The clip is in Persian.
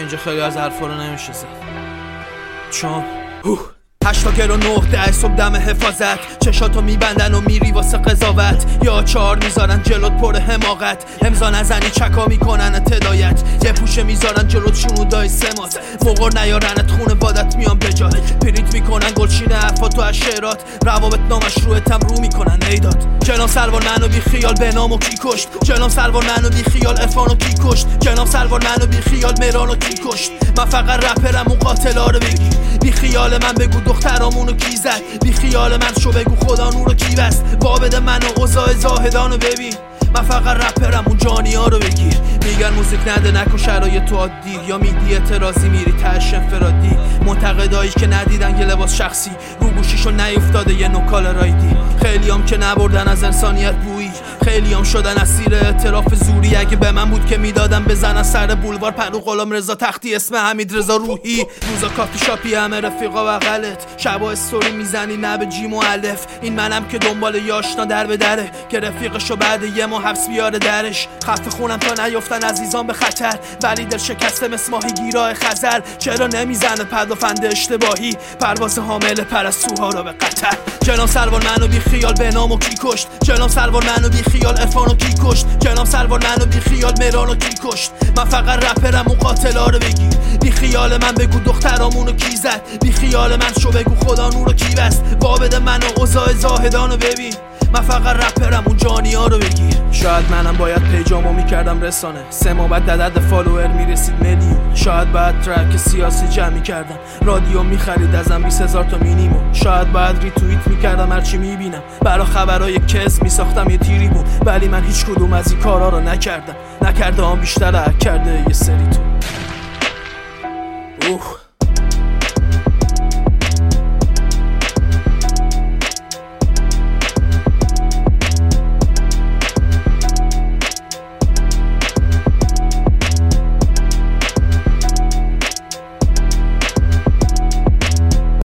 اینجا خیلی از حرفا رو نمیشه زد چون هشتا گرو نه ده صبح دم حفاظت. چشاتو میبندن و میری واسه قضاوت. یا چهار می‌ذارن جلوت پر حماقت. امضا نزنی چکا می‌کنن تدایت یه پوشه می‌ذارن جلوت شنودای سمات مقر نیارنت خونه بادت میان گلچین حرفاتو از شعرات روابط نامشروعتم رو می‌کنن. ایداد جناب سلوار منو بی خیال به نامو کی کشت؟ جناب سلوار منو بی خیال ارفانو کی کشت؟ جناب سلوار منو بی خیال مرانو کی کشت؟ من فقط رپرم اون قاتلا رو بگیر بی خیال من بگو دخترامونو کی زد؟ بی خیال من شو بگو خدا نورو کی بست؟ بابت منو اوضاع زاهدانو ببین. من فقط رپرم اون جانی ها رو بگیر. میگن موزیک نده نکن شرایط تو عادی. یا میدی اعتراضی میری تش انفرادی. منتقدایی که ندیدن یه لباس شخصی. رو گوشیشو نیفتاده یه no caller ID خیلی هم که نبردن از انسانیت بویی. خیلی هم شدن اسیر اعتراف زوری. اگه به من بود که می‌دادم بزنن سر بولوار پرو غلام رضا تختی اسم حمید رضا روحی. روزا کافی شاپی همه رفیقا بغلت شبا استوری می‌زنی نه به جیم و الف. این منم که دنبال آشنا در به دره. که رفیقشو بعد یه ماه حبس بیاره درش. خفه خونم تا نیفتن عزیزان به خطر. ولی دل شکسته مثل گیراه خزر. چرا نمی‌زنه پدافند اشتباهی؟ پرواز حامل پرستوها رو به قطر. جناب سلوار منو بی خیال به نامو کی کشت؟ جناب سلوار منو بی خیال ارفانو کی کشت. جناب سلوار منو بی خیال مرانو کی کشت. من فقط رپرم اون قاتلا رو بگیر. بی خیال من بگو دخترامونو کی زد؟ بی خیال من شو بگو خدا نورو کی بست؟ بابد منو اوضاع زاهدانو ببین. من فقط رپرم اون جانی ها رو بگیر. شاید منم باید page امو می‌کردم رسانه. سه ماه بعد عدد follower می‌رسید میلیون. شاید بعد track سیاسی جمع کردم رادیو می‌خرید ازم 20 هزار تا مینیمو. شاید بعد ریتویت می‌کردم هرچی می‌بینم. برا خبرای کس میساختم یه تئوری بود ولی من هیچ کدوم از این کارا رو نکردم. نکرده هم بیشتر کرده یه سری تو. اوه.